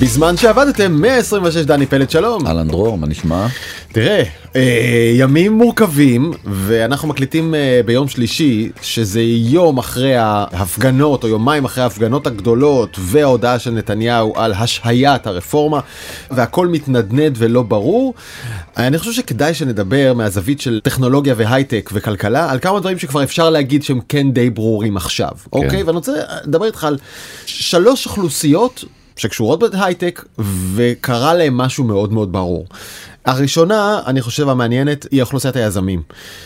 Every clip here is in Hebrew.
בזמן שעבדתם 126 דני פלד שלום. אהלן דרור, מה נשמע? תראה, אה, ימים מורכבים ואנחנו מקליטים אה, ביום שלישי שזה יום אחרי ההפגנות או יומיים אחרי ההפגנות הגדולות וההודעה של נתניהו על השהיית הרפורמה והכל מתנדנד ולא ברור. אני חושב שכדאי שנדבר מהזווית של טכנולוגיה והייטק וכלכלה על כמה דברים שכבר אפשר להגיד שהם כן די ברורים עכשיו, כן. אוקיי? ואני רוצה לדבר איתך על שלוש אוכלוסיות שקשורות בהייטק וקרה להם משהו מאוד מאוד ברור. הראשונה, אני חושב המעניינת, היא אוכלוסיית היזמים,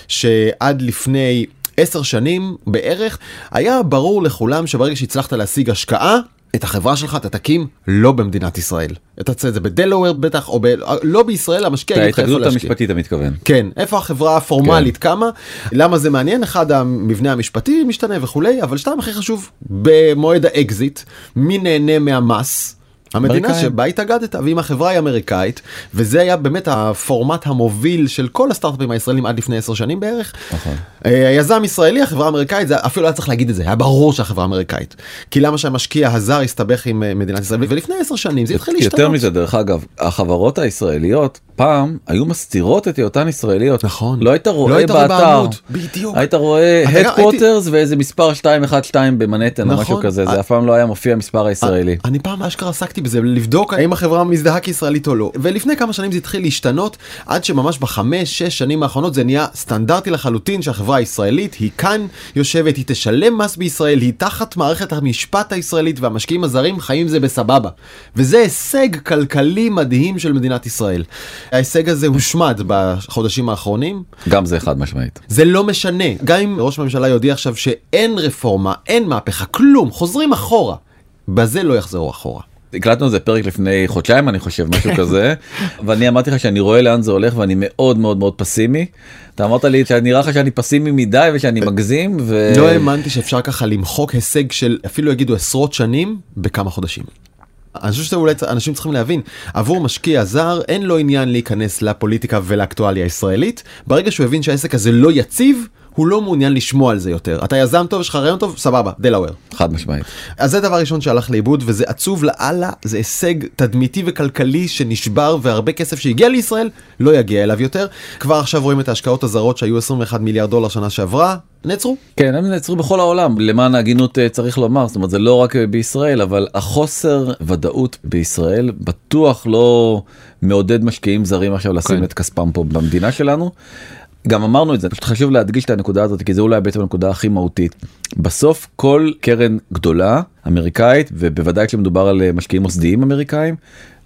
שעד לפני עשר שנים בערך, היה ברור לכולם שברגע שהצלחת להשיג השקעה, את החברה שלך אתה תקים לא במדינת ישראל. אתה תעשה את זה בדלוור בטח או ב... לא בישראל המשקיע יגיד לך איפה להשקיע. ההתאגדות המשפטית אתה מתכוון. כן איפה החברה הפורמלית כן. קמה למה זה מעניין אחד המבנה המשפטי משתנה וכולי אבל שתיים הכי חשוב במועד האקזיט מי נהנה מהמס. המדינה שבה התאגדת ואם החברה היא אמריקאית וזה היה באמת הפורמט המוביל של כל הסטארט-אפים הישראלים עד לפני 10 שנים בערך. נכון. אה, היזם ישראלי החברה האמריקאית זה אפילו היה צריך להגיד את זה היה ברור שהחברה אמריקאית כי למה שהמשקיע הזר יסתבך עם אה, מדינת ישראל? ולפני 10 שנים זה התחיל להשתנות. יותר מזה דרך אגב החברות הישראליות פעם היו מסתירות את היותן ישראליות. נכון. לא היית רואה לא באתר. בדיוק. היית רואה headquarters ואיזה מספר 212 במנהטן או משהו נכון. כזה זה אף פעם לא היה מופיע מספר הישראלי. אני פעם אשכרה עסקתי בזה לבדוק האם החברה מזדהה כישראלית או לא. ולפני כמה שנים זה התחיל להשתנות עד שממש בחמש שש שנים האחרונות זה נהיה סטנדרטי לחלוטין שהחברה הישראלית היא כאן יושבת היא תשלם מס בישראל היא תחת מערכת המשפט הישראלית והמשקיעים הזרים חיים זה בסבבה. וזה הישג כלכלי מדהים של מדינת ישראל. ההישג הזה הושמד בחודשים האחרונים. גם זה חד משמעית. זה לא משנה. גם אם ראש הממשלה יודיע עכשיו שאין רפורמה אין מהפכה כלום חוזרים אחורה. בזה לא יחזרו אחורה. הקלטנו איזה פרק לפני חודשיים אני חושב משהו כזה. ואני אמרתי לך שאני רואה לאן זה הולך ואני מאוד מאוד מאוד פסימי. אתה אמרת לי שנראה לך שאני פסימי מדי ושאני מגזים ו... לא האמנתי שאפשר ככה למחוק הישג של אפילו יגידו עשרות שנים בכמה חודשים. אני חושב שאולי אנשים צריכים להבין עבור משקיע זר אין לו עניין להיכנס לפוליטיקה ולאקטואליה הישראלית ברגע שהוא הבין שהעסק הזה לא יציב. הוא לא מעוניין לשמוע על זה יותר. אתה יזם טוב, יש לך רעיון טוב, סבבה, דלאוור. חד משמעית. אז זה דבר ראשון שהלך לאיבוד וזה עצוב לאללה, זה הישג תדמיתי וכלכלי שנשבר והרבה כסף שהגיע לישראל לא יגיע אליו יותר. כבר עכשיו רואים את ההשקעות הזרות שהיו 21 מיליארד דולר שנה שעברה, נעצרו. כן, הם נעצרו בכל העולם, למען ההגינות אה, צריך לומר, זאת אומרת זה לא רק בישראל, אבל החוסר ודאות בישראל בטוח לא מעודד משקיעים זרים עכשיו לשים כן. את כספם פה במדינה שלנו. גם אמרנו את זה פשוט חשוב להדגיש את הנקודה הזאת כי זה אולי בעצם הנקודה הכי מהותית. בסוף כל קרן גדולה אמריקאית ובוודאי כשמדובר על אה, משקיעים מוסדיים אמריקאים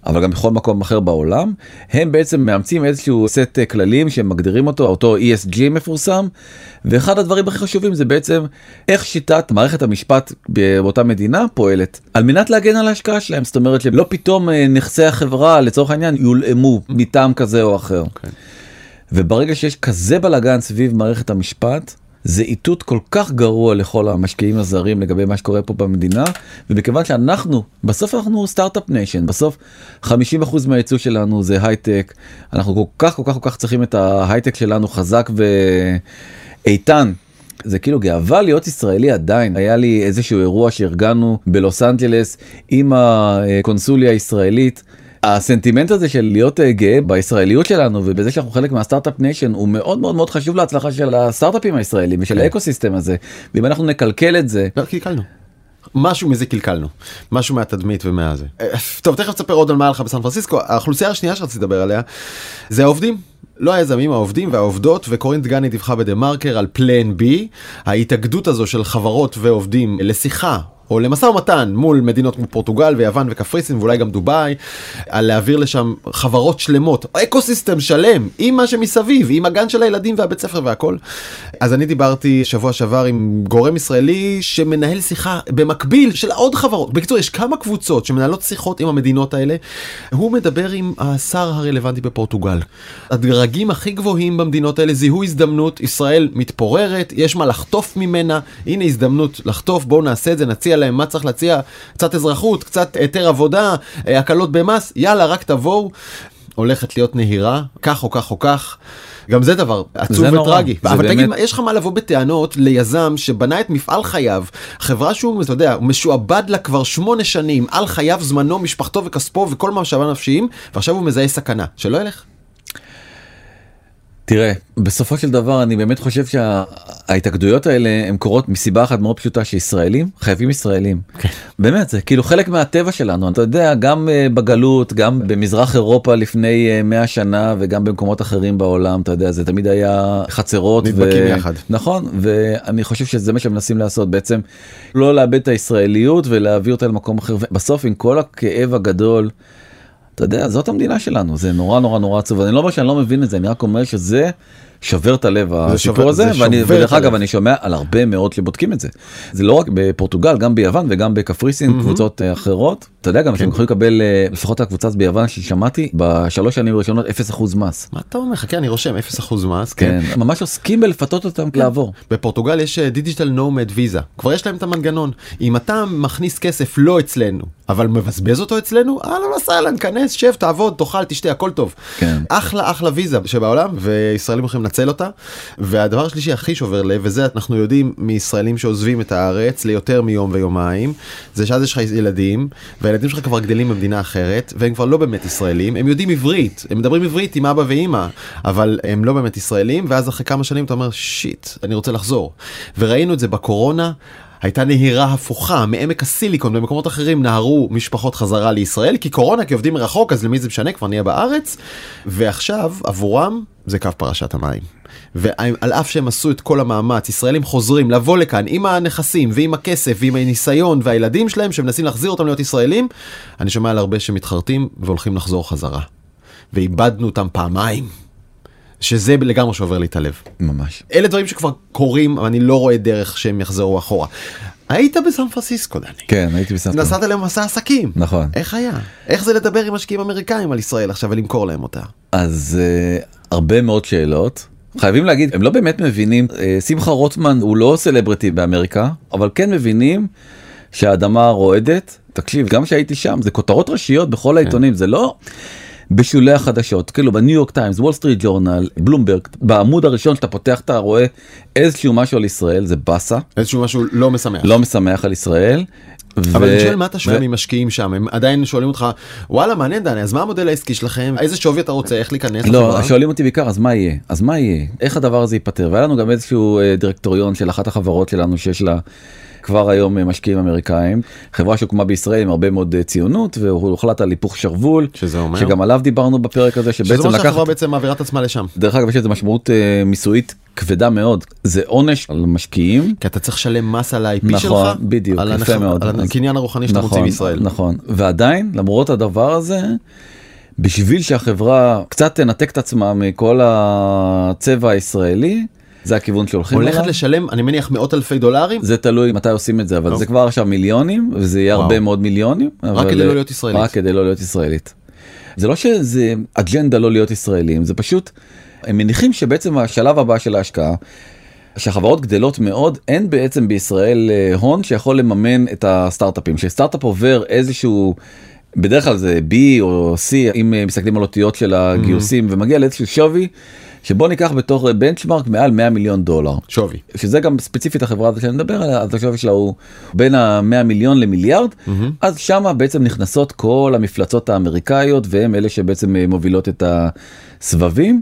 אבל גם בכל מקום אחר בעולם הם בעצם מאמצים איזשהו סט אה, כללים שהם מגדירים אותו אותו ESG מפורסם ואחד הדברים הכי חשובים זה בעצם איך שיטת מערכת המשפט באותה מדינה פועלת על מנת להגן על ההשקעה שלהם זאת אומרת שלא פתאום אה, נכסי החברה לצורך העניין יולאמו מטעם כזה או אחר. Okay. וברגע שיש כזה בלאגן סביב מערכת המשפט, זה איתות כל כך גרוע לכל המשקיעים הזרים לגבי מה שקורה פה במדינה ומכיוון שאנחנו בסוף אנחנו startup nation בסוף 50% מהייצוא שלנו זה הייטק אנחנו כל כך כל כך כל כך צריכים את ההייטק שלנו חזק ואיתן. זה כאילו גאווה להיות ישראלי עדיין היה לי איזשהו אירוע שארגנו בלוס אנג'לס עם הקונסוליה הישראלית הסנטימנט הזה של להיות אה, גאה בישראליות שלנו ובזה שאנחנו חלק מה startup nation הוא מאוד מאוד מאוד חשוב להצלחה של הסטארט-אפים הישראלים ושל כן. ה ecosystem הזה ואם אנחנו נקלקל את זה. לא קלקלנו. משהו מזה קלקלנו משהו מהתדמית ומהזה אה, טוב תכף תספר עוד על מה לך בסן פרנסיסקו האוכלוסייה השנייה שרציתי לדבר עליה זה העובדים לא היזמים העובדים והעובדות וקורין דגני דיווחה בדה מרקר על plan B ההתאגדות הזו של חברות ועובדים לשיחה או למשא ומתן מול מדינות כמו פורטוגל ויוון וקפריסין ואולי גם דובאי, על להעביר לשם חברות שלמות, אקו סיסטם שלם, עם מה שמסביב, עם הגן של הילדים והבית ספר והכל. אז אני דיברתי שבוע שעבר עם גורם ישראלי שמנהל שיחה במקביל של עוד חברות. בקיצור, יש כמה קבוצות שמנהלות שיחות עם המדינות האלה. הוא מדבר עם השר הרלוונטי בפורטוגל. הדרגים הכי גבוהים במדינות האלה זיהו הזדמנות, ישראל מתפוררת, יש מה לחטוף ממנה, הנה הזדמנות לחטוף, בואו נעשה את זה, נציע להם מה צריך להציע, קצת אזרחות, קצת היתר עבודה, אה, הקלות במס, יאללה רק תבואו. הולכת להיות נהירה, כך או כך או כך. גם זה דבר עצוב זה נורא. וטרגי. זה אבל באמת- תגיד, יש לך מה לבוא בטענות ליזם שבנה את מפעל חייו, חברה שהוא, אתה יודע, הוא משועבד לה כבר שמונה שנים, על חייו, זמנו, משפחתו וכספו וכל משאביו נפשיים, ועכשיו הוא מזהה סכנה. שלא ילך. תראה, בסופו של דבר אני באמת חושב שההתאגדויות האלה הן קורות מסיבה אחת מאוד פשוטה שישראלים חייבים ישראלים. באמת זה כאילו חלק מהטבע שלנו אתה יודע גם אה, בגלות גם במזרח אירופה לפני אה, 100 שנה וגם במקומות אחרים בעולם אתה יודע זה תמיד היה חצרות. נדבקים יחד. נכון ואני חושב שזה מה שמנסים לעשות בעצם לא לאבד את הישראליות ולהביא אותה למקום אחר בסוף עם כל הכאב הגדול. אתה יודע זאת המדינה שלנו זה נורא נורא נורא עצוב אני לא אומר שאני לא מבין את זה אני רק אומר שזה שובר את הלב הסיפור הזה זה ואני ודרך. אגב אני שומע על הרבה מאוד שבודקים את זה זה לא רק בפורטוגל גם ביוון וגם בקפריסין קבוצות אה, אחרות אתה יודע גם שהם יכולים לקבל אה, לפחות הקבוצה ביוון ששמעתי בשלוש שנים הראשונות 0% מס. מה אתה אומר? חכה, אני רושם 0% מס, כן. כן ממש עוסקים בלפתות אותם לעבור. בפורטוגל יש דיגיטל נומד ויזה כבר יש להם את המנגנון אם אתה מכניס כסף לא אצלנו אבל מבזבז אותו אצלנו אהלן וסהלן כנס שב תעבוד תאכל תשתה הכל טוב כן. אחלה אחלה ויזה שבעולם וישראלים יכולים לנצל אותה והדבר השלישי הכי שובר לב וזה אנחנו יודעים מישראלים שעוזבים את הארץ ליותר מיום ויומיים זה שאז יש לך ילדים והילדים שלך כבר גדלים במדינה אחרת והם כבר לא באמת ישראלים הם יודעים עברית הם מדברים עברית עם אבא ואימא אבל הם לא באמת ישראלים ואז אחרי כמה שנים אתה אומר שיט אני רוצה לחזור וראינו את זה בקורונה. הייתה נהירה הפוכה מעמק הסיליקון במקומות אחרים נהרו משפחות חזרה לישראל כי קורונה כי עובדים מרחוק אז למי זה משנה כבר נהיה בארץ ועכשיו עבורם זה קו פרשת המים. ועל אף שהם עשו את כל המאמץ ישראלים חוזרים לבוא לכאן עם הנכסים ועם הכסף ועם הניסיון והילדים שלהם שמנסים להחזיר אותם להיות ישראלים אני שומע על הרבה שמתחרטים והולכים לחזור חזרה. ואיבדנו אותם פעמיים. שזה לגמרי שובר לי את הלב. ממש. אלה דברים שכבר קורים אבל אני לא רואה דרך שהם יחזרו אחורה. היית בסן פרנסיסקו דני. כן הייתי בסן פרנסיסקו. נסעת למסע עסקים. נכון. איך היה? איך זה לדבר עם משקיעים אמריקאים על ישראל עכשיו ולמכור להם אותה? אז uh, הרבה מאוד שאלות. חייבים להגיד הם לא באמת מבינים uh, שמחה רוטמן הוא לא סלבריטי באמריקה אבל כן מבינים שהאדמה רועדת תקשיב גם שהייתי שם זה כותרות ראשיות בכל העיתונים זה לא בשולי החדשות כאילו בניו יורק טיימס וול סטריט ג'ורנל בלומברג בעמוד הראשון שאתה פותח אתה רואה איזשהו משהו על ישראל זה באסה איזשהו משהו לא משמח. לא משמח על ישראל. אבל ו- אני שואל מה אתה שואל ו- ממשקיעים שם הם עדיין שואלים אותך וואלה מעניין דני אז מה המודל העסקי שלכם איזה שווי אתה רוצה איך להיכנס לא, לחברה?" שואלים אותי בעיקר אז מה יהיה? אז מה יהיה? איך הדבר הזה ייפתר? והיה לנו גם איזשהו אה, דירקטוריון של אחת החברות שלנו שיש לה כבר היום משקיעים אמריקאים, חברה שהוקמה בישראל עם הרבה מאוד אה, ציונות והוחלט על היפוך שרוול, שזה אומר? שגם עליו דיברנו בפרק הזה, שזה שבעצם אומר לקחת, שהחברה בעצם מעבירה את עצמה לשם. דרך אגב יש לזה משמעות אה, מיסויית כבדה מאוד, זה עונש על משקיעים. כי אתה צריך לשלם מס על ה-IP שלך, נכון, בדיוק, על יפה הנכ- מאוד. על הקניין הרוחני שאתה מוציא נכון, מישראל. נכון, ועדיין למרות הדבר הזה, בשביל שהחברה קצת תנתק את עצמה מכל הצבע הישראלי, זה הכיוון שהולכים הולכת אליו. לשלם אני מניח מאות אלפי דולרים זה תלוי מתי עושים את זה אבל. זה כבר עכשיו מיליונים וזה יהיה וואו. הרבה מאוד מיליונים. אבל- כדי לא להיות ישראלית. רק כדי לא להיות ישראלית. זה לא שזה אג'נדה לא להיות ישראלים זה פשוט הם מניחים שבעצם השלב הבא של ההשקעה. שהחברות גדלות מאוד אין בעצם בישראל אה, הון שיכול לממן את הסטארט-אפים שסטארט-אפ עובר איזשהו בדרך כלל זה B או C אם אה, מסתכלים על אותיות של הגיוסים ומגיע לאיזשהו שווי שבוא ניקח בתור בנצ'מארק מעל 100 מיליון דולר. שווי. שזה גם ספציפית החברה הזאת שאני מדבר עליה, אז השווי שלה הוא בין ה-100 מיליון למיליארד, אז שמה בעצם נכנסות כל המפלצות האמריקאיות והם אלה שבעצם אה, מובילות את הסבבים,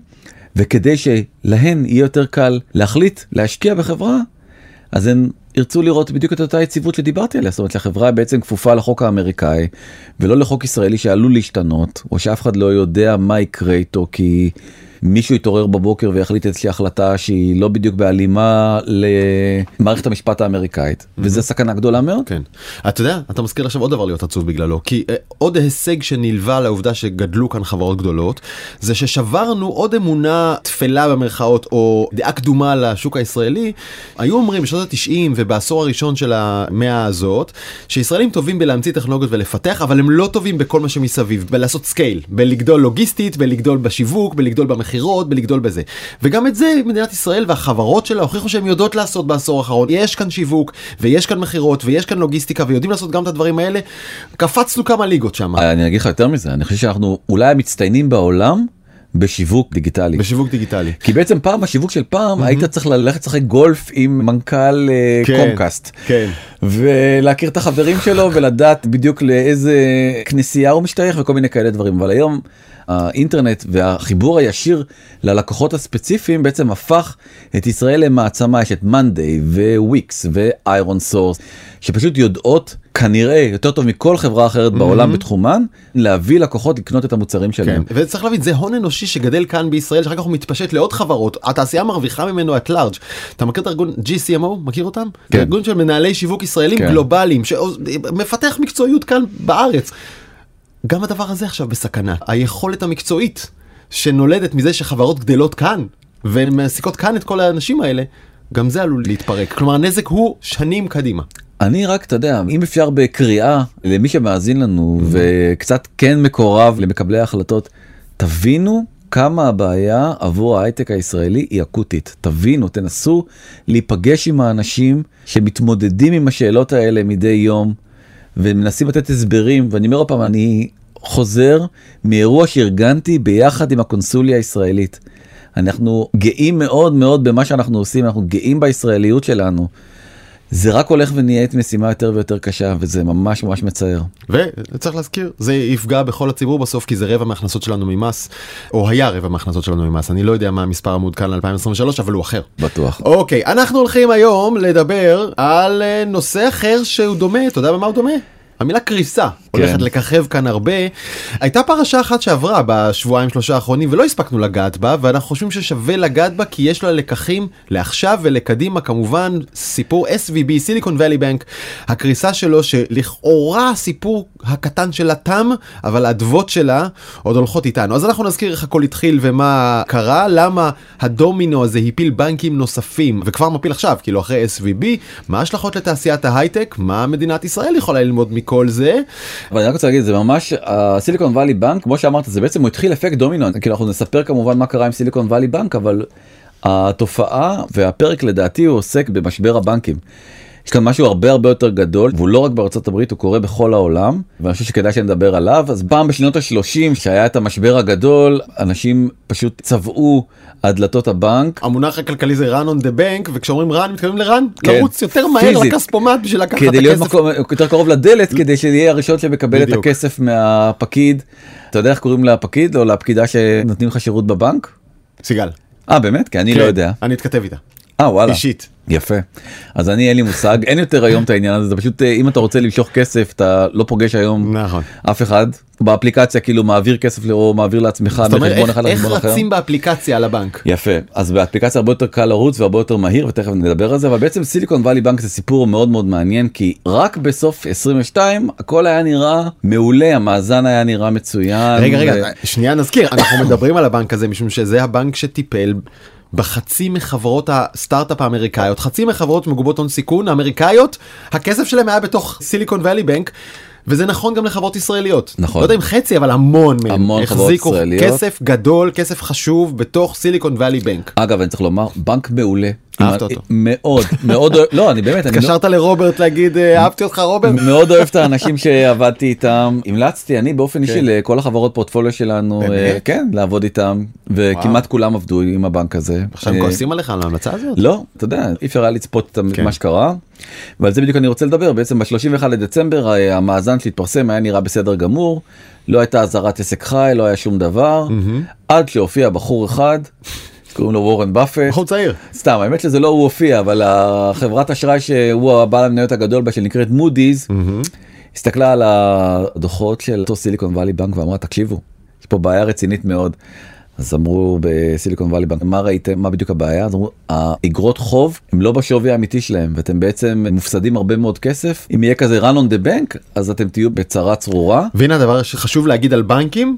וכדי שלהן יהיה יותר קל להחליט להשקיע בחברה, אז הן ירצו לראות בדיוק את אותה יציבות שדיברתי עליה, זאת אומרת שהחברה בעצם כפופה לחוק האמריקאי ולא לחוק ישראלי שעלול להשתנות, או שאף אחד לא יודע מה יקרה איתו כי מישהו יתעורר בבוקר ויחליט איזושהי החלטה שהיא לא בדיוק בהלימה למערכת המשפט האמריקאית, וזה סכנה גדולה מאוד. כן. אתה יודע, אתה מזכיר עכשיו עוד דבר להיות עצוב בגללו, כי אה, עוד הישג שנלווה לעובדה שגדלו כאן חברות גדולות, זה ששברנו עוד אמונה תפלה במרכאות, או דעה קדומה לשוק הישראלי. היו אומרים בשנות ה-90 ובעשור הראשון של המאה הזאת, שישראלים טובים בלהמציא טכנולוגיות ולפתח, אבל הם לא טובים בכל מה שמסביב, בלעשות scale, בלגדול לוגיסטית, בלגדול בשיווק, בלגדול במכירות. מכירות בלגדול בזה. וגם את זה מדינת ישראל והחברות שלה הוכיחו שהן יודעות לעשות בעשור האחרון. יש כאן שיווק, ויש כאן מכירות, ויש כאן לוגיסטיקה, ויודעים לעשות גם את הדברים האלה. קפצנו כמה ליגות שם. אני אגיד לך יותר מזה, אני חושב שאנחנו אולי המצטיינים בעולם בשיווק דיגיטלי. בשיווק דיגיטלי. כי בעצם פעם השיווק של פעם היית צריך ללכת לשחק גולף עם מנכ"ל אה, כן, קומקאסט. כן. ולהכיר את החברים שלו ולדעת בדיוק לאיזה כנסייה הוא משתייך וכל מיני כאלה דברים אבל היום האינטרנט והחיבור הישיר ללקוחות הספציפיים בעצם הפך את ישראל למעצמה יש את מאנדיי וויקס ואיירון סורס שפשוט יודעות כנראה יותר טוב מכל חברה אחרת בעולם בתחומן להביא לקוחות לקנות את המוצרים שלהם. כן. וצריך להבין זה הון אנושי שגדל כאן בישראל שאחר כך הוא מתפשט לעוד חברות התעשייה מרוויחה ממנו at large אתה מכיר את הארגון GCMO מכיר אותם? כן. ארגון של מנהלי שיווק ישראלים כן. גלובליים שמפתח מקצועיות כאן בארץ. גם הדבר הזה עכשיו בסכנה. היכולת המקצועית שנולדת מזה שחברות גדלות כאן והן מעסיקות כאן את כל האנשים האלה גם זה עלול להתפרק. כלומר הנזק הוא שנים קדימה. אני רק אתה יודע אם אפשר בקריאה למי שמאזין לנו וקצת כן מקורב למקבלי ההחלטות תבינו כמה הבעיה עבור ההייטק הישראלי היא אקוטית. תבינו תנסו להיפגש עם האנשים שמתמודדים עם השאלות האלה מדי יום ומנסים לתת הסברים ואני אומר עוד פעם אני חוזר מאירוע שארגנתי ביחד עם הקונסוליה הישראלית. אנחנו גאים מאוד מאוד במה שאנחנו עושים אנחנו גאים בישראליות שלנו. זה רק הולך ונהיית משימה יותר ויותר קשה וזה ממש ממש מצער. וצריך להזכיר זה יפגע בכל הציבור בסוף כי זה רבע מההכנסות שלנו ממס או היה רבע מההכנסות שלנו ממס אני לא יודע מה המספר המעודכן ל-2023 אבל הוא אחר. בטוח. אוקיי אנחנו הולכים היום לדבר על אה, נושא אחר שהוא דומה אתה יודע במה הוא דומה? המילה קריסה הולכת לככב כאן הרבה. הייתה פרשה אחת שעברה בשבועיים שלושה האחרונים ולא הספקנו לגעת בה ואנחנו חושבים ששווה לגעת בה כי יש לה לקחים לעכשיו ולקדימה. כמובן סיפור SVB סיליקון ואלי בנק הקריסה שלו שלכאורה הסיפור הקטן שלה תם אבל האדוות שלה עוד הולכות איתנו. אז אנחנו נזכיר איך הכל התחיל ומה קרה למה הדומינו הזה הפיל בנקים נוספים וכבר מפיל עכשיו כאילו אחרי SVB מה ההשלכות לתעשיית ההייטק מה מדינת ישראל יכולה ללמוד מכל זה. אבל אני רק רוצה להגיד זה ממש הסיליקון וואלי בנק כמו שאמרת זה בעצם הוא התחיל אפקט דומינו כאילו אנחנו נספר כמובן מה קרה עם סיליקון וואלי בנק אבל התופעה והפרק לדעתי הוא עוסק במשבר הבנקים. יש כאן משהו הרבה הרבה יותר גדול והוא לא רק בארצות הברית הוא קורה בכל העולם ואני חושב שכדאי שנדבר עליו אז פעם בשנות ה-30 שהיה את המשבר הגדול אנשים פשוט צבעו על דלתות הבנק. המונח הכלכלי זה run on the bank וכשאומרים run מתכוונים לרן כן. לרוץ יותר מהר. לכספומט בשביל לקחת את כדי להיות הכסף. מקום יותר קרוב לדלת כדי שיהיה הראשון שמקבל את. הכסף מהפקיד. אתה יודע איך קוראים לפקיד או לפקידה שנותנים לך שירות בבנק? סיגל. אה באמת? כי אני כן, לא יודע. אני אתכתב איתה. אה וואלה. אישית. יפה. אז אני אין לי מושג אין יותר היום את העניין הזה זה פשוט אה, אם אתה רוצה למשוך כסף אתה לא פוגש היום נכון. אף אחד באפליקציה כאילו מעביר כסף או מעביר לעצמך מחשבון איך- אחד איך לחשבון אחר. רצים באפליקציה על הבנק. יפה אז באפליקציה הרבה יותר קל לרוץ והרבה יותר מהיר ותכף נדבר על זה אבל בעצם סיליקון וואלי בנק זה סיפור מאוד מאוד מעניין כי רק בסוף 22 הכל היה נראה מעולה המאזן היה נראה מצוין. רגע רגע ו- שנייה נזכיר אנחנו מדברים על הבנק הזה משום שזה הבנק שטיפל. בחצי מחברות הסטארט-אפ האמריקאיות חצי מחברות מגובות הון סיכון האמריקאיות הכסף שלהם היה בתוך סיליקון ואלי בנק. וזה נכון גם לחברות ישראליות. נכון. לא יודע אם חצי אבל המון מהם. המון חברות החזיקו. כסף גדול כסף חשוב בתוך סיליקון ואלי בנק. אגב אני צריך לומר בנק מעולה. אהבת עם- אותו. מאוד מאוד אוהב- לא אני באמת אני התקשרת לרוברט להגיד אה, אהבתי אותך רוברט. מאוד אוהב את האנשים שעבדתי איתם המלצתי אני באופן אישי כן. לכל החברות פורטפוליו שלנו? אה, כן לעבוד איתם וכמעט כולם עבדו עם הבנק הזה. עכשיו הם אה, כועסים עליך על ההמלצה הזאת? לא אתה יודע אי אפשר היה לצפות את כן. מה שקרה. ועל זה בדיוק אני רוצה לדבר בעצם ב-31 לדצמבר אה, המאזן שהתפרסם היה נראה בסדר גמור לא הייתה אזהרת עסק חי לא היה שום דבר עד שהופיע בחור אחד קוראים לו וורן באפט בחור צעיר. סתם האמת שזה לא הוא הופיע אבל החברת אשראי שהוא הבעל המניות הגדול בה שנקראת מודי'ס הסתכלה על הדוחות של אותו סיליקון וואלי בנק ואמרה תקשיבו יש פה בעיה רצינית מאוד. אז אמרו בסיליקון וואלי בנק מה ראיתם מה בדיוק הבעיה אז אמרו האגרות חוב הם לא בשווי האמיתי שלהם ואתם בעצם מופסדים הרבה מאוד כסף אם יהיה כזה run on the bank אז אתם תהיו בצרה צרורה. והנה הדבר שחשוב להגיד על בנקים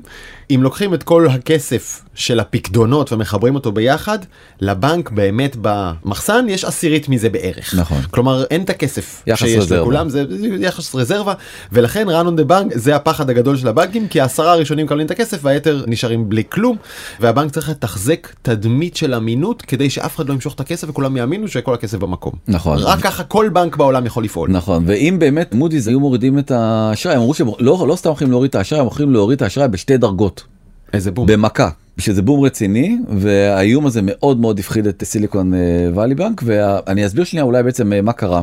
אם לוקחים את כל הכסף של הפקדונות ומחברים אותו ביחד, לבנק באמת במחסן יש עשירית מזה בערך. נכון. כלומר אין את הכסף יחס שיש רזרבה. לכולם, זה יחס רזרבה, ולכן run on the bank זה הפחד הגדול של הבנקים, כי העשרה הראשונים מקבלים את הכסף והיתר נשארים בלי כלום, והבנק צריך לתחזק תדמית של אמינות כדי שאף אחד לא ימשוך את הכסף וכולם יאמינו שכל הכסף במקום. נכון. רק ככה כל בנק בעולם יכול לפעול. נכון ואם באמת מודי'ס היו מורידים את האשראי הם אמרו שהם לא לא סתם הולכים להוריד את האשראי הם הולכים להוריד את האשראי בשתי דרגות איזה בום. במכה שזה בום רציני והאיום הזה מאוד מאוד הפחיד את סיליקון אה, וואלי בנק ואני אסביר שנייה אולי בעצם אה, מה קרה.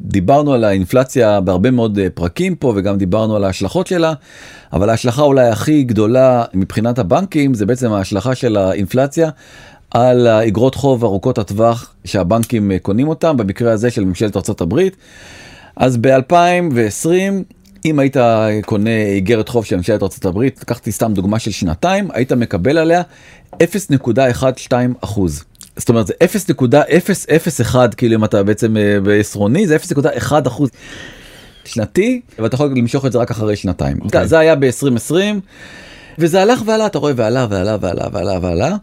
דיברנו על האינפלציה בהרבה מאוד אה, פרקים פה וגם דיברנו על ההשלכות שלה אבל ההשלכה אולי הכי גדולה מבחינת הבנקים זה בעצם ההשלכה של האינפלציה. על האגרות חוב ארוכות הטווח שהבנקים אה, קונים אותם במקרה הזה של ממשלת ארה"ב. אז ב-2020 אם היית קונה איגרת חוב של ממשלת ארה"ב, לקחתי סתם דוגמה של שנתיים, היית מקבל עליה 0.12 אחוז. זאת אומרת זה 0.001 כאילו אם אתה בעצם אה, בעשרוני זה 0.1 אחוז שנתי ואתה יכול למשוך את זה רק אחרי שנתיים. אוקיי. זה היה ב-2020 וזה הלך ועלה אתה רואה ועלה ועלה ועלה ועלה ועלה.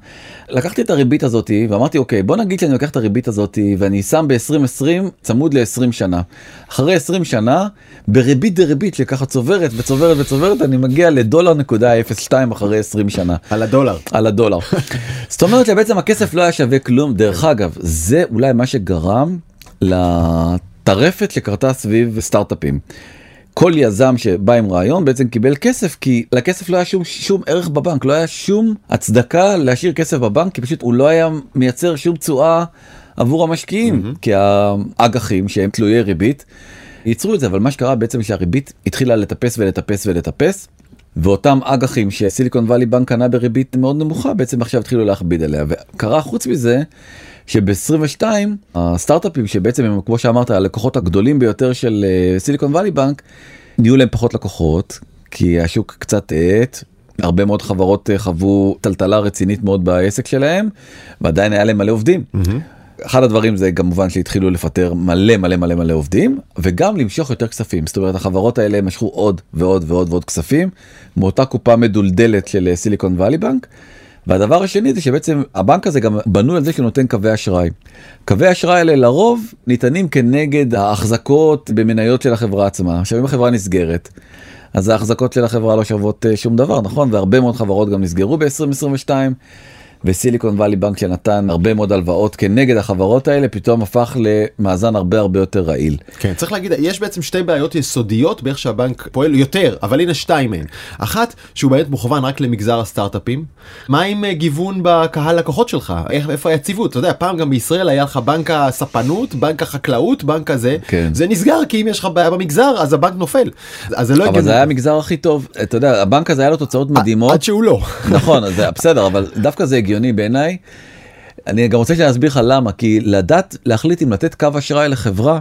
לקחתי את הריבית הזאתי ואמרתי אוקיי בוא נגיד שאני לוקח את הריבית הזאתי ואני שם ב-2020 צמוד ל-20 שנה. אחרי 20 שנה בריבית דריבית שככה צוברת וצוברת וצוברת אני מגיע לדולר נקודה 02 אחרי 20 שנה. על הדולר. על הדולר. זאת אומרת שבעצם הכסף לא היה שווה כלום דרך אגב זה אולי מה שגרם לטרפת שקרתה סביב סטארט-אפים. כל יזם שבא עם רעיון בעצם קיבל כסף כי לכסף לא היה שום שום ערך בבנק לא היה שום הצדקה להשאיר כסף בבנק כי פשוט הוא לא היה מייצר שום תשואה עבור המשקיעים mm-hmm. כי האג"חים שהם תלויי ריבית ייצרו את זה אבל מה שקרה בעצם שהריבית התחילה לטפס ולטפס ולטפס. ואותם אג"חים שסיליקון וואלי בנק קנה בריבית מאוד נמוכה בעצם עכשיו התחילו להכביד עליה וקרה חוץ מזה שב-22 הסטארט-אפים שבעצם הם כמו שאמרת הלקוחות הגדולים ביותר של סיליקון וואלי בנק נהיו להם פחות לקוחות כי השוק קצת האט. הרבה מאוד חברות אה, חוו טלטלה רצינית מאוד בעסק שלהם ועדיין היה להם מלא עובדים. אחד הדברים זה כמובן שהתחילו לפטר מלא מלא מלא מלא עובדים וגם למשוך יותר כספים זאת אומרת החברות האלה משכו עוד ועוד ועוד ועוד כספים מאותה קופה מדולדלת של סיליקון וואלי בנק. והדבר השני זה שבעצם הבנק הזה גם בנוי על זה שהוא נותן קווי אשראי. קווי אשראי האלה לרוב ניתנים כנגד ההחזקות במניות של החברה עצמה. עכשיו אם החברה נסגרת. אז ההחזקות של החברה לא שוות אה, שום דבר נכון והרבה מאוד חברות גם נסגרו ב-2022 וסיליקון וואלי בנק שנתן הרבה מאוד הלוואות כנגד החברות האלה פתאום הפך למאזן הרבה הרבה יותר רעיל. כן, צריך להגיד, יש בעצם שתי בעיות יסודיות באיך שהבנק פועל יותר, אבל הנה שתיים מהן. אחת, שהוא באמת מוכוון רק למגזר הסטארט-אפים. מה עם אה, גיוון בקהל לקוחות שלך? איך, איפה היציבות? אתה יודע, פעם גם בישראל היה לך בנק הספנות, בנק החקלאות, בנק הזה. כן. זה נסגר כי אם יש לך בעיה במגזר, אז הבנק נופל. אז זה לא אבל זה היה המגזר הכי טוב אתה יודע הבנק הזה היה לו תוצאות מדהימות עד שהוא לא. נכון אז זה בסדר אבל דווקא זה הגיוני בעיניי. אני גם רוצה להסביר לך למה כי לדעת להחליט אם לתת קו אשראי לחברה.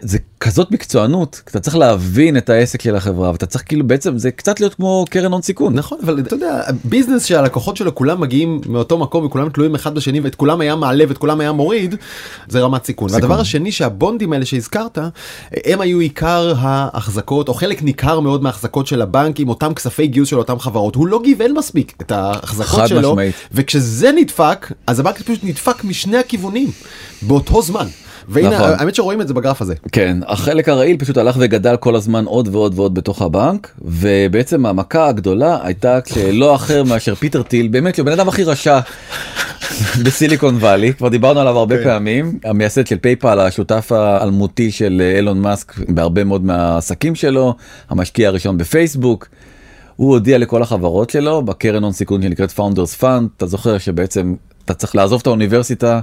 זה כזאת מקצוענות אתה צריך להבין את העסק של החברה ואתה צריך כאילו בעצם זה קצת להיות כמו קרן הון סיכון נכון אבל אתה יודע ביזנס שהלקוחות שלו כולם מגיעים מאותו מקום וכולם תלויים אחד בשני ואת כולם היה מעלה ואת כולם היה מוריד זה רמת סיכון. סיכון. והדבר השני שהבונדים האלה שהזכרת הם היו עיקר ההחזקות או חלק ניכר מאוד מההחזקות של הבנק עם אותם כספי גיוס של אותם חברות הוא לא גיוון מספיק את ההחזקות שלו משמעית. וכשזה נדפק אז הבנק פשוט נדפק משני הכיוונים באותו זמן. והנה נכון. האמת שרואים את זה בגרף הזה. כן החלק הרעיל פשוט הלך וגדל כל הזמן עוד ועוד ועוד בתוך הבנק ובעצם המכה הגדולה הייתה כשלא אחר מאשר פיטר טיל באמת שהוא בן אדם הכי רשע בסיליקון וואלי כבר דיברנו עליו הרבה כן. פעמים המייסד של פייפל השותף האלמותי של אילון מאסק בהרבה מאוד מהעסקים שלו המשקיע הראשון בפייסבוק. הוא הודיע לכל החברות שלו בקרן הון סיכון שנקראת פאונדרס פאנד אתה זוכר שבעצם אתה צריך לעזוב את האוניברסיטה.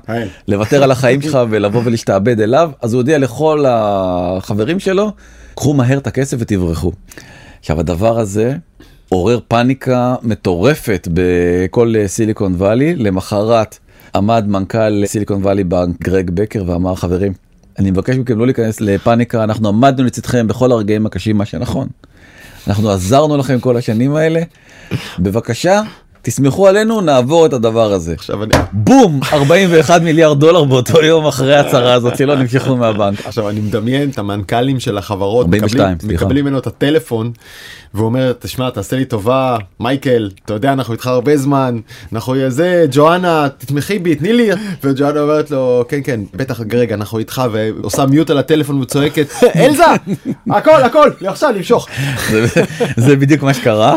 לוותר על החיים שלך ולבוא ולהשתעבד אליו אז הוא הודיע לכל החברים שלו קחו מהר את הכסף ותברחו. עכשיו הדבר הזה עורר פאניקה מטורפת בכל סיליקון וואלי למחרת עמד מנכ"ל סיליקון וואלי בנק גרג בקר ואמר חברים אני מבקש מכם לא להיכנס לפאניקה אנחנו עמדנו לצדכם בכל הרגעים הקשים מה שנכון. אנחנו עזרנו לכם כל השנים האלה בבקשה תסמכו עלינו נעבור את הדבר הזה. עכשיו אני בום 41 מיליארד דולר באותו יום אחרי ההצהרה הזאת שלא נמשכו מהבנק. עכשיו אני מדמיין את המנכ"לים של החברות 42, מקבלים. מקבלים ממנו את הטלפון והוא אומר תשמע תעשה לי טובה מייקל אתה יודע אנחנו איתך הרבה זמן אנחנו זה ג'ואנה תתמכי בי תני לי וג'ואנה אומרת לו כן כן בטח רגע אנחנו איתך ועושה מיוט על הטלפון וצועקת אלזה הכל הכל עכשיו למשוך. זה בדיוק מה שקרה.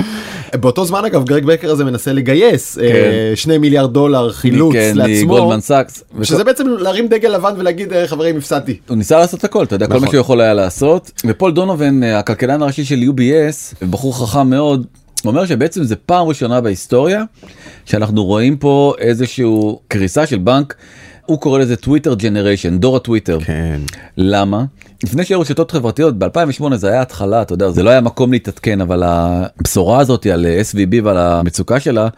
באותו זמן אגב גרג בקר הזה מנסה לגייס אה, שני מיליארד דולר חילוץ כן, לעצמו. שזה בעצם להרים דגל לבן ולהגיד "אה, חברים הפסדתי. הוא ניסה לעשות הכל אתה יודע כל נכון. מה שהוא יכול היה לעשות ופול דונובן אה, הכלכלן הראשי של UBS בחור חכם מאוד אומר שבעצם זה פעם ראשונה בהיסטוריה שאנחנו רואים פה איזשהו קריסה של בנק. הוא קורא לזה Twitter generation דור הטוויטר כן. למה לפני שהיו רשתות חברתיות ב2008 זה היה התחלה אתה יודע זה לא היה מקום להתעדכן אבל הבשורה הזאת על SVB ועל המצוקה שלה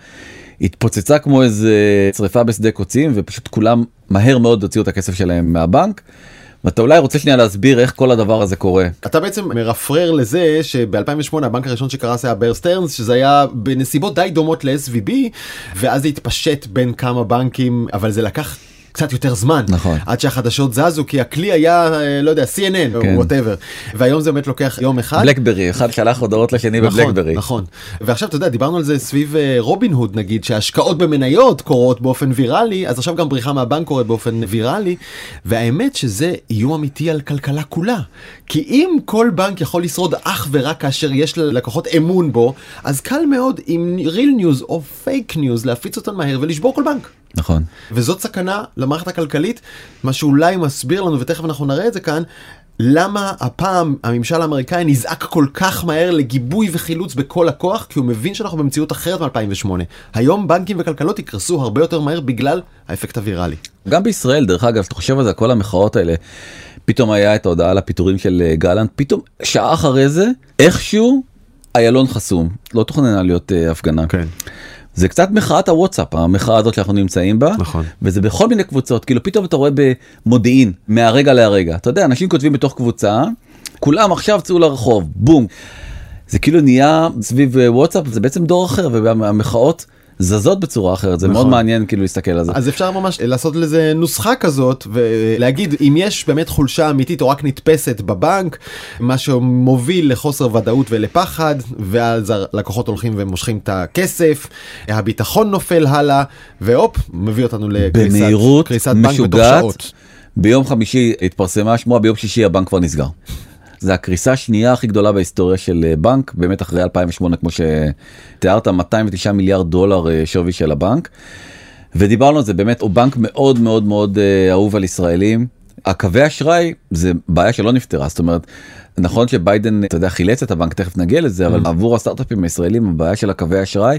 התפוצצה כמו איזה שריפה בשדה קוצים ופשוט כולם מהר מאוד הוציאו את הכסף שלהם מהבנק. ואתה אולי רוצה שנייה להסביר איך כל הדבר הזה קורה. אתה בעצם מרפרר לזה שב-2008 הבנק הראשון שקרס היה בר סטרנס שזה היה בנסיבות די דומות ל-SVB ואז זה התפשט בין כמה בנקים אבל זה לקח. קצת יותר זמן נכון. עד שהחדשות זזו כי הכלי היה אה, לא יודע CNN או כן. whatever והיום זה באמת לוקח יום אחד. בלקברי אחד שלח הודעות לשני נכון, בבלקברי. נכון ועכשיו אתה יודע דיברנו על זה סביב אה, רובין הוד נגיד שהשקעות במניות קורות באופן ויראלי אז עכשיו גם בריחה מהבנק קורית באופן ויראלי והאמת שזה איום אמיתי על כלכלה כולה כי אם כל בנק יכול לשרוד אך ורק כאשר יש ללקוחות אמון בו אז קל מאוד עם real news או fake news להפיץ אותם מהר ולשבור כל בנק. נכון. וזאת סכנה למערכת הכלכלית, מה שאולי מסביר לנו, ותכף אנחנו נראה את זה כאן, למה הפעם הממשל האמריקאי נזעק כל כך מהר לגיבוי וחילוץ בכל הכוח, כי הוא מבין שאנחנו במציאות אחרת מ-2008. היום בנקים וכלכלות יקרסו הרבה יותר מהר בגלל האפקט הוויראלי. גם בישראל דרך אגב אתה חושב על זה כל המחאות האלה פתאום היה את ההודעה על הפיטורים של אה, גלנט פתאום שעה אחרי זה איכשהו איילון חסום לא תוכננה להיות אה, הפגנה. כן. זה קצת מחאת הוואטסאפ המחאה הזאת שאנחנו נמצאים בה נכון. וזה בכל מיני קבוצות כאילו פתאום אתה רואה במודיעין מהרגע להרגע אתה יודע אנשים כותבים בתוך קבוצה כולם עכשיו צאו לרחוב בום. זה כאילו נהיה סביב אה, וואטסאפ זה בעצם דור אחר והמחאות זזות בצורה אחרת זה מאוד נכון. מעניין כאילו להסתכל על זה. אז אפשר ממש לעשות לזה נוסחה כזאת ולהגיד אם יש באמת חולשה אמיתית או רק נתפסת בבנק מה שמוביל לחוסר ודאות ולפחד ואז הלקוחות הולכים ומושכים את הכסף הביטחון נופל הלאה והופ מביא אותנו לקריסת בנק בתוך. שעות. ביום חמישי התפרסמה השמועה ביום שישי הבנק כבר נסגר. זה הקריסה השנייה הכי גדולה בהיסטוריה של אה, בנק באמת אחרי 2008 כמו שתיארת 209 מיליארד דולר אה, שווי של הבנק. ודיברנו על זה באמת הוא בנק מאוד מאוד מאוד אה, אהוב על ישראלים. הקווי אשראי זה בעיה שלא נפתרה זאת אומרת נכון שביידן אתה יודע חילץ את הבנק תכף נגיע לזה אבל עבור הסטארט-אפים הישראלים הבעיה של הקווי אשראי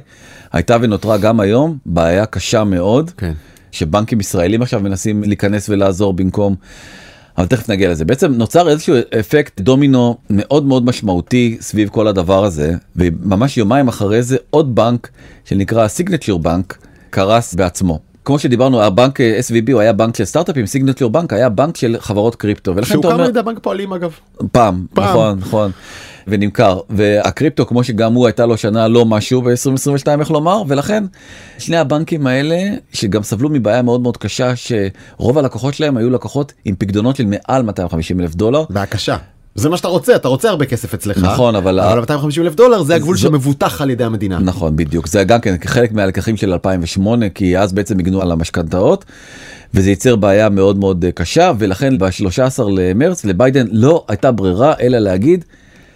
הייתה ונותרה גם היום בעיה קשה מאוד. כן. שבנקים ישראלים עכשיו מנסים להיכנס ולעזור במקום. אבל תכף נגיע לזה בעצם נוצר איזשהו אפקט דומינו מאוד מאוד משמעותי סביב כל הדבר הזה וממש יומיים אחרי זה עוד בנק שנקרא סיגנצ'ר בנק קרס בעצמו. כמו שדיברנו הבנק SVB הוא היה בנק של סטארט-אפים סיגנצ'ר בנק היה בנק של חברות קריפטו שהוקם על ידי בנק פועלים אגב. פעם, פעם. נכון נכון ונמכר והקריפטו כמו שגם הוא הייתה לו שנה לא משהו ב-2022 איך לומר ולכן שני הבנקים האלה שגם סבלו מבעיה מאוד מאוד קשה שרוב הלקוחות שלהם היו לקוחות עם פקדונות של מעל 250 אלף דולר. בעיה קשה. זה מה שאתה רוצה אתה רוצה הרבה כסף אצלך נכון, אבל- אבל 250 אלף דולר זה הגבול זו- שמבוטח על ידי המדינה. נכון בדיוק זה גם כן חלק מהלקחים של 2008 כי אז בעצם הגנו על המשכנתאות וזה ייצר בעיה מאוד מאוד אה, קשה ולכן ב-13 למרץ לביידן לא הייתה ברירה אלא להגיד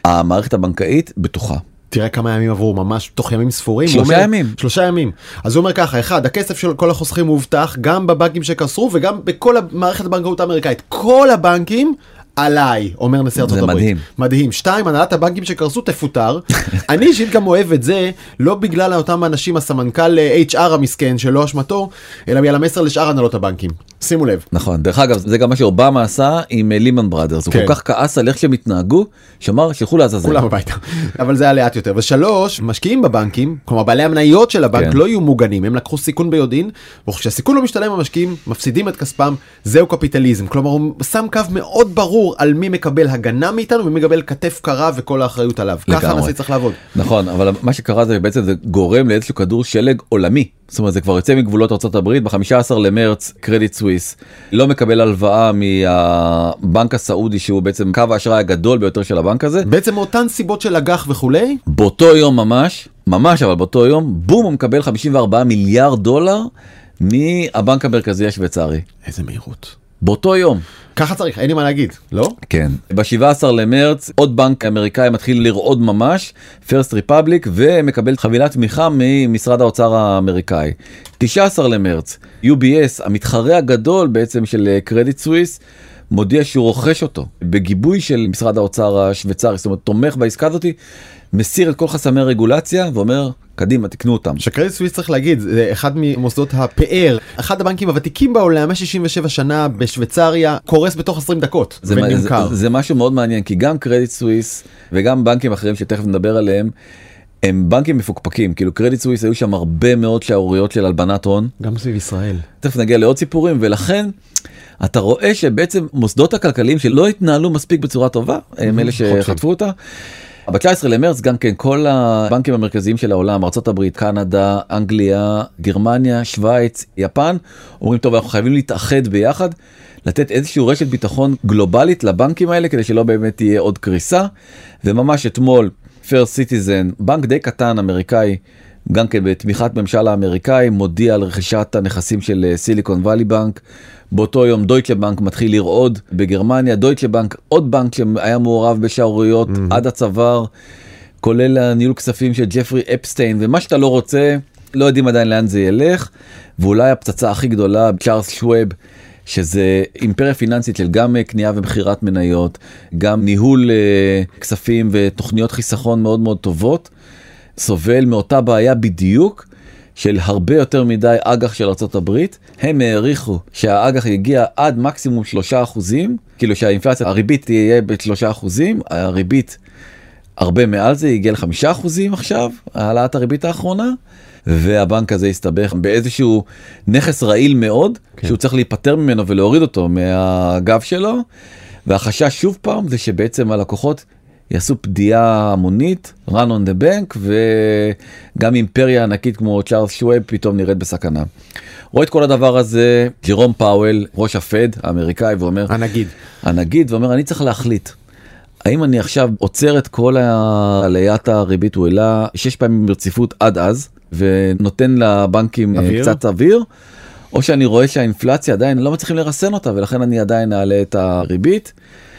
המערכת הבנקאית בטוחה. תראה כמה ימים עברו ממש תוך ימים ספורים. שלושה אומר- ימים. שלושה ימים. אז הוא אומר ככה, אחד, הכסף של כל החוסכים מובטח גם בבנקים שקרסו וגם בכל המערכת הבנקאות האמריקאית. כל הבנקים עליי, אומר נשיא ארצות הברית. מדהים. מדהים. שתיים, הנהלת הבנקים שקרסו תפוטר. אני אישית גם אוהב את זה, לא בגלל אותם אנשים, הסמנכ"ל אה, HR המסכן שלא אשמתו, אלא בגלל המסר לשאר הנהלות הבנקים. שימו לב. נכון דרך אגב זה גם מה שאובמה עשה עם אה, לימן בראדרס הוא כן. כל כך כעס על איך שהם התנהגו שאמר שילכו לעזאזל. כולם הביתה. אבל זה היה לאט יותר. ושלוש, משקיעים בבנקים, כלומר בעלי המניות של הבנק כן. לא יהיו מוגנים, הם לקחו סיכון ביודעין, וכשהסיכון לא משתלם המשקיעים מפסידים את כספם, זהו קפיטליזם. כלומר הוא שם קו מאוד ברור ברור על מי מקבל הגנה מאיתנו ומי מקבל כתף קרה וכל האחריות עליו. ככה הנשיא צריך לעבוד. נכון, אבל מה שקרה זה בעצם זה גורם לאיזשהו כדור שלג עולמי. זאת אומרת זה כבר יוצא מגבולות ארה"ב ב-15 למרץ קרדיט סוויס לא מקבל הלוואה מהבנק הסעודי שהוא בעצם קו האשראי הגדול ביותר של הבנק הזה. בעצם מאותן סיבות של אג"ח וכולי. באותו יום ממש, ממש אבל באותו יום, בום הוא מקבל 54 מיליארד דולר מהבנק המרכזי השוויצרי. איזה מהירות. באותו יום. ככה צריך, אין לי מה להגיד, לא? כן. ב-17 למרץ עוד בנק אמריקאי מתחיל לרעוד ממש, פרסט ריפבליק, ומקבל חבילת תמיכה ממשרד האוצר האמריקאי. 19 למרץ, UBS, המתחרה הגדול בעצם של קרדיט סוויס, מודיע שהוא רוכש אותו בגיבוי של משרד האוצר השוויצרי, זאת אומרת תומך בעסקה הזאתי, מסיר את כל חסמי הרגולציה ואומר קדימה תקנו אותם. שקרדיט סוויס צריך להגיד זה אחד ממוסדות הפאר אחד הבנקים הוותיקים בעולם 167 שנה בשוויצריה קורס בתוך 20 דקות זה, ונמכר. זה, זה משהו מאוד מעניין כי גם קרדיט סוויס וגם בנקים אחרים שתכף נדבר עליהם. הם בנקים מפוקפקים כאילו קרדיט סוויס היו שם הרבה מאוד שערוריות של הלבנת הון גם סביב ישראל תכף נגיע לעוד סיפורים ולכן אתה רואה שבעצם מוסדות הכלכליים שלא התנהלו מספיק בצורה טובה הם אלה שחטפו אותה. ב-19 למרץ גם כן כל הבנקים המרכזיים של העולם ארה"ב קנדה אנגליה גרמניה שווייץ יפן אומרים טוב אנחנו חייבים להתאחד ביחד לתת איזושהי רשת ביטחון גלובלית לבנקים האלה כדי שלא באמת תהיה עוד קריסה. וממש אתמול פירסט סיטיזן בנק די קטן אמריקאי גם כן בתמיכת ממשל האמריקאי מודיע על רכישת הנכסים של סיליקון וואלי בנק. באותו יום דויטשה בנק מתחיל לרעוד בגרמניה דויטשה בנק עוד בנק שהיה מעורב בשערוריות mm-hmm. עד הצוואר כולל הניהול כספים של ג'פרי אפסטיין ומה שאתה לא רוצה לא יודעים עדיין לאן זה ילך ואולי הפצצה הכי גדולה צ'ארלס שווב. שזה אימפריה פיננסית של גם קנייה ומכירת מניות, גם ניהול uh, כספים ותוכניות חיסכון מאוד מאוד טובות, סובל מאותה בעיה בדיוק של הרבה יותר מדי אג"ח של ארה"ב, הם העריכו שהאג"ח יגיע עד מקסימום 3%, כאילו שהאינפלציה, הריבית תהיה ב-3%, הריבית הרבה מעל זה הגיע ל-5% עכשיו, העלאת הריבית האחרונה. והבנק הזה הסתבך באיזשהו נכס רעיל מאוד כן. שהוא צריך להיפטר ממנו ולהוריד אותו מהגב שלו. והחשש שוב פעם זה שבעצם הלקוחות יעשו פדיעה המונית, run on the bank, וגם אימפריה ענקית כמו צ'ארלס שווב פתאום נראית בסכנה. רואה את כל הדבר הזה ג'רום פאוול, ראש הפד האמריקאי, ואומר, הנגיד, הנגיד, ואומר, אני צריך להחליט. האם אני עכשיו עוצר את כל עליית הריבית, הוא העלה שש פעמים ברציפות עד אז, ונותן לבנקים אוויר? קצת אוויר, או שאני רואה שהאינפלציה עדיין לא מצליחים לרסן אותה, ולכן אני עדיין אעלה את הריבית.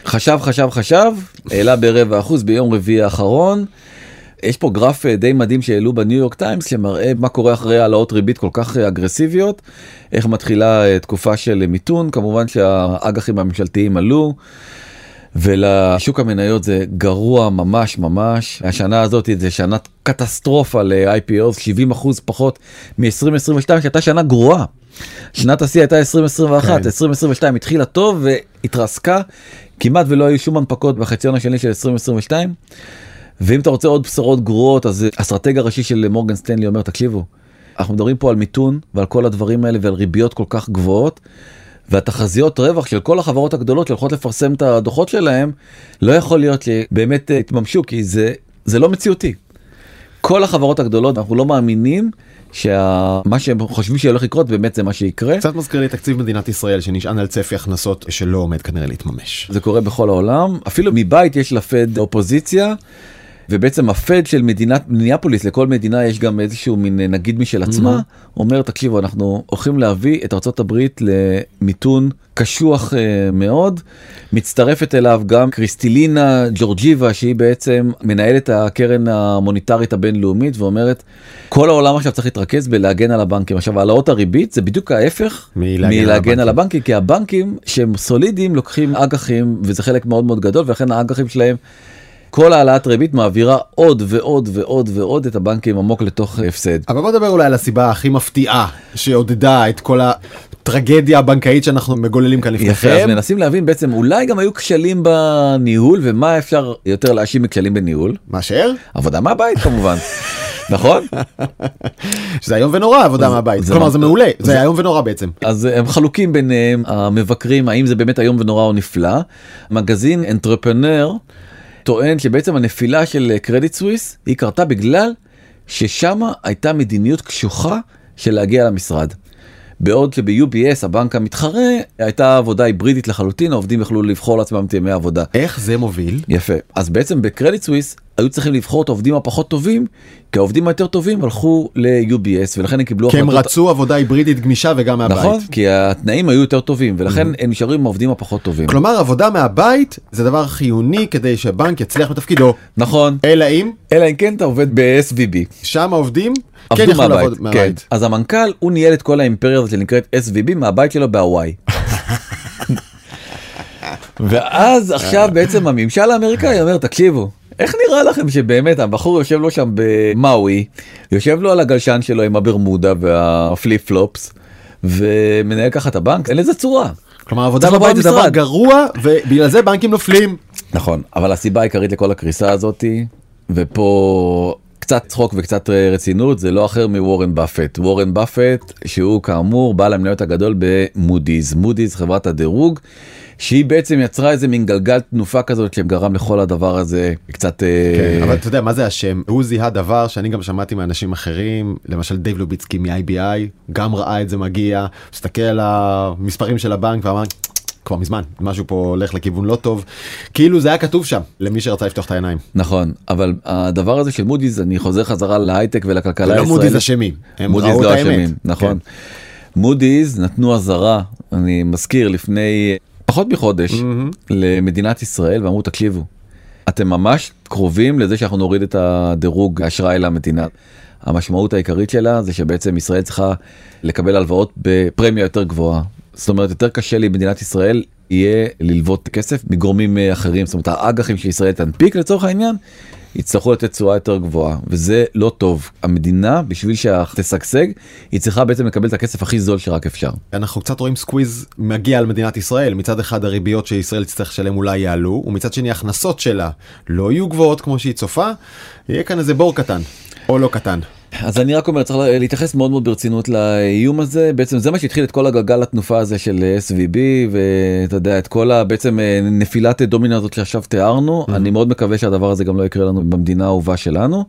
חשב חשב חשב העלה ברבע אחוז ביום רביעי האחרון. יש פה גרף אה, די מדהים שהעלו בניו יורק טיימס שמראה מה קורה אחרי העלאות ריבית כל כך אה, אגרסיביות איך מתחילה אה, תקופה של מיתון כמובן שהאג"חים הממשלתיים עלו. ולשוק המניות זה גרוע ממש ממש השנה הזאת זה שנת קטסטרופה ל-IPO 70 אחוז פחות מ-2022 שהייתה שנה גרועה. שנת השיא הייתה 2021 כן. 2022 התחילה טוב והתרסקה כמעט ולא היו שום הנפקות בחציון השני של 2022. ואם אתה רוצה עוד בשורות גרועות אז אסטרטג הראשי של מורגן סטנלי אומר תקשיבו אנחנו מדברים פה על מיתון ועל כל הדברים האלה ועל ריביות כל כך גבוהות. והתחזיות רווח של כל החברות הגדולות שהולכות לפרסם את הדוחות שלהם לא יכול להיות שבאמת יתממשו כי זה זה לא מציאותי. כל החברות הגדולות אנחנו לא מאמינים שמה שהם חושבים שהולך לקרות באמת זה מה שיקרה. קצת מזכיר לי תקציב מדינת ישראל שנשען על צפי הכנסות שלא עומד כנראה להתממש. זה קורה בכל העולם אפילו מבית יש לפד אופוזיציה. ובעצם הפד של מדינת מיניאפוליס לכל מדינה יש גם איזשהו מין נגיד משל עצמה mm-hmm. אומר תקשיבו אנחנו הולכים להביא את ארצות הברית למיתון קשוח uh, מאוד מצטרפת אליו גם קריסטילינה ג'ורג'יבה שהיא בעצם מנהלת הקרן המוניטרית הבינלאומית ואומרת כל העולם עכשיו צריך להתרכז בלהגן על הבנקים עכשיו העלאות הריבית זה בדיוק ההפך מלהגן, מלהגן על הבנקים כי הבנקים שהם סולידיים לוקחים אג"חים וזה חלק מאוד מאוד גדול ולכן האג"חים שלהם. כל העלאת ריבית מעבירה עוד ועוד ועוד ועוד את הבנקים עמוק לתוך הפסד. אבל בוא נדבר אולי על הסיבה הכי מפתיעה שעודדה את כל הטרגדיה הבנקאית שאנחנו מגוללים כאן לפניכם. יפה, אז מנסים להבין בעצם אולי גם היו כשלים בניהול ומה אפשר יותר להאשים מכשלים בניהול. מאשר? עבודה מהבית כמובן. נכון? שזה איום ונורא עבודה מהבית. כלומר זה מעולה, זה איום ונורא בעצם. אז הם חלוקים ביניהם המבקרים האם זה באמת איום ונורא או נפלא. מגזין אנטרפנר טוען שבעצם הנפילה של קרדיט סוויס היא קרתה בגלל ששם הייתה מדיניות קשוחה של להגיע למשרד. בעוד שב-UBS הבנק המתחרה הייתה עבודה היברידית לחלוטין העובדים יכלו לבחור לעצמם את ימי העבודה. איך זה מוביל? יפה אז בעצם בקרדיט סוויס היו צריכים לבחור את העובדים הפחות טובים כי העובדים היותר טובים הלכו ל-UBS ולכן הם קיבלו כי הם החלטות- רצו עבודה היברידית גמישה וגם מהבית. נכון כי התנאים היו יותר טובים ולכן הם נשארו עם העובדים הפחות טובים. כלומר עבודה מהבית זה דבר חיוני כדי שהבנק יצליח בתפקידו. נכון אלא אם אלא אם כן אתה עובד ב-SVB. שם העובדים עבדו יכלו מהבית. כן. אז המנכ"ל הוא ניהל את כל האימפריה הזאת שנקראת SVB מהבית שלו בהוואי. ואז עכשיו בעצם הממשל האמריקאי אומר תקשיבו איך נראה לכם שבאמת הבחור יושב לו שם במאווי יושב לו על הגלשן שלו עם הברמודה והפליפ פלופס ומנהל ככה את הבנק אין לזה צורה. כלומר עבודה בבית זה דבר. גרוע ובגלל זה בנקים נופלים. נכון אבל הסיבה העיקרית לכל הקריסה הזאתי ופה קצת צחוק וקצת רצינות זה לא אחר מוורן באפט. וורן באפט שהוא כאמור בעל המניות הגדול במודי'ס. מודי'ס חברת הדירוג שהיא בעצם יצרה איזה מין גלגל תנופה כזאת שגרם לכל הדבר הזה קצת אה, כן, אבל אתה יודע מה זה השם? הוא זיהה דבר שאני גם שמעתי מאנשים אחרים למשל דייב לוביצקי מ-IBI גם ראה את זה מגיע מסתכל על המספרים של הבנק ואמר כבר מזמן משהו פה הולך לכיוון לא טוב כאילו זה היה כתוב שם למי שרצה לפתוח את העיניים. נכון אבל הדבר הזה של מודי'ס אני חוזר חזרה להייטק ולכלכלה לא הישראלית. מודי'ס אשמים מודי'ס לא. אשמים, נכון. כן. מודי'ס נתנו אזהרה, אני מזכיר, לפני פחות מחודש למדינת ישראל ואמרו תקשיבו, אתם ממש קרובים לזה שאנחנו נוריד את הדירוג האשראי למדינה. המשמעות העיקרית שלה זה שבעצם ישראל צריכה לקבל הלוואות בפרמיה יותר גבוהה. זאת אומרת יותר קשה למדינת ישראל יהיה ללוות כסף מגורמים אה, אחרים זאת אומרת האג"חים שישראל תנפיק לצורך העניין יצטרכו לתת תשואה יותר גבוהה וזה לא טוב המדינה בשביל שתשגשג היא צריכה בעצם לקבל את הכסף הכי זול שרק אפשר. אנחנו קצת רואים squeeze מגיע על מדינת ישראל מצד אחד הריביות שישראל תצטרך לשלם אולי יעלו ומצד שני הכנסות שלה לא יהיו גבוהות כמו שהיא צופה יהיה כאן איזה בור קטן או לא קטן. אז אני רק אומר צריך להתייחס מאוד מאוד ברצינות לאיום הזה. בעצם זה מה שהתחיל את כל הגלגל התנופה הזה של SVB ואתה יודע את כל ה- בעצם אה, נפילת דומינה הזאת שעכשיו תיארנו. אני מאוד מקווה שהדבר הזה גם לא יקרה לנו במדינה האהובה שלנו.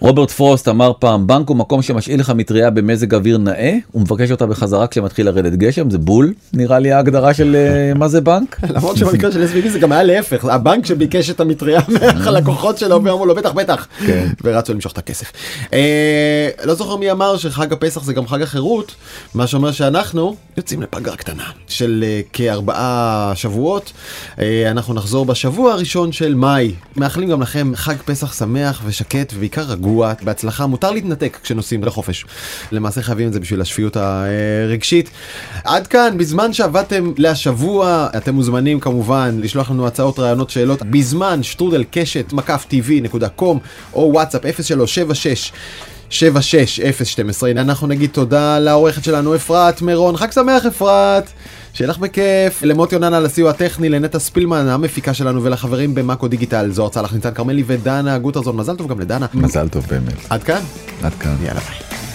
רוברט פרוסט אמר פעם בנק הוא מקום שמשאיל לך מטריה במזג אוויר נאה הוא מבקש אותה בחזרה כשמתחיל לרדת גשם זה בול נראה לי ההגדרה של אה, מה זה בנק. למרות שבמקרה של SVB זה גם היה להפך הבנק שביקש את המטריה מהלקוחות שלו ואמרו לו בטח בטח כן. ורצו למשוך את הכסף. אה, לא זוכר מי אמר שחג הפסח זה גם חג החירות מה שאומר שאנחנו יוצאים לפגרה קטנה של אה, כארבעה שבועות אנחנו נחזור בשבוע הראשון של מאי מאחלים גם לכם חג פסח שמח ושקט ובעיקר רגוע בהצלחה מותר להתנתק כשנוסעים לחופש למעשה חייבים את זה בשביל השפיות הרגשית. עד כאן בזמן שעבדתם להשבוע אתם מוזמנים כמובן לשלוח לנו הצעות רעיונות שאלות בזמן שטרודל קשת מקף קום או וואטסאפ 0376 76012 אנחנו נגיד תודה לעורכת שלנו אפרת מירון. חג שמח אפרת. שיהיה לך בכיף. למוטי יונן על הסיוע הטכני לנטע ספילמן המפיקה שלנו ולחברים במאקו דיגיטל. זוהר צלח ניצן כרמלי ודנה גוטרזון. מזל טוב גם לדנה. מזל טוב באמת. עד כאן? עד כאן. יאללה ביי.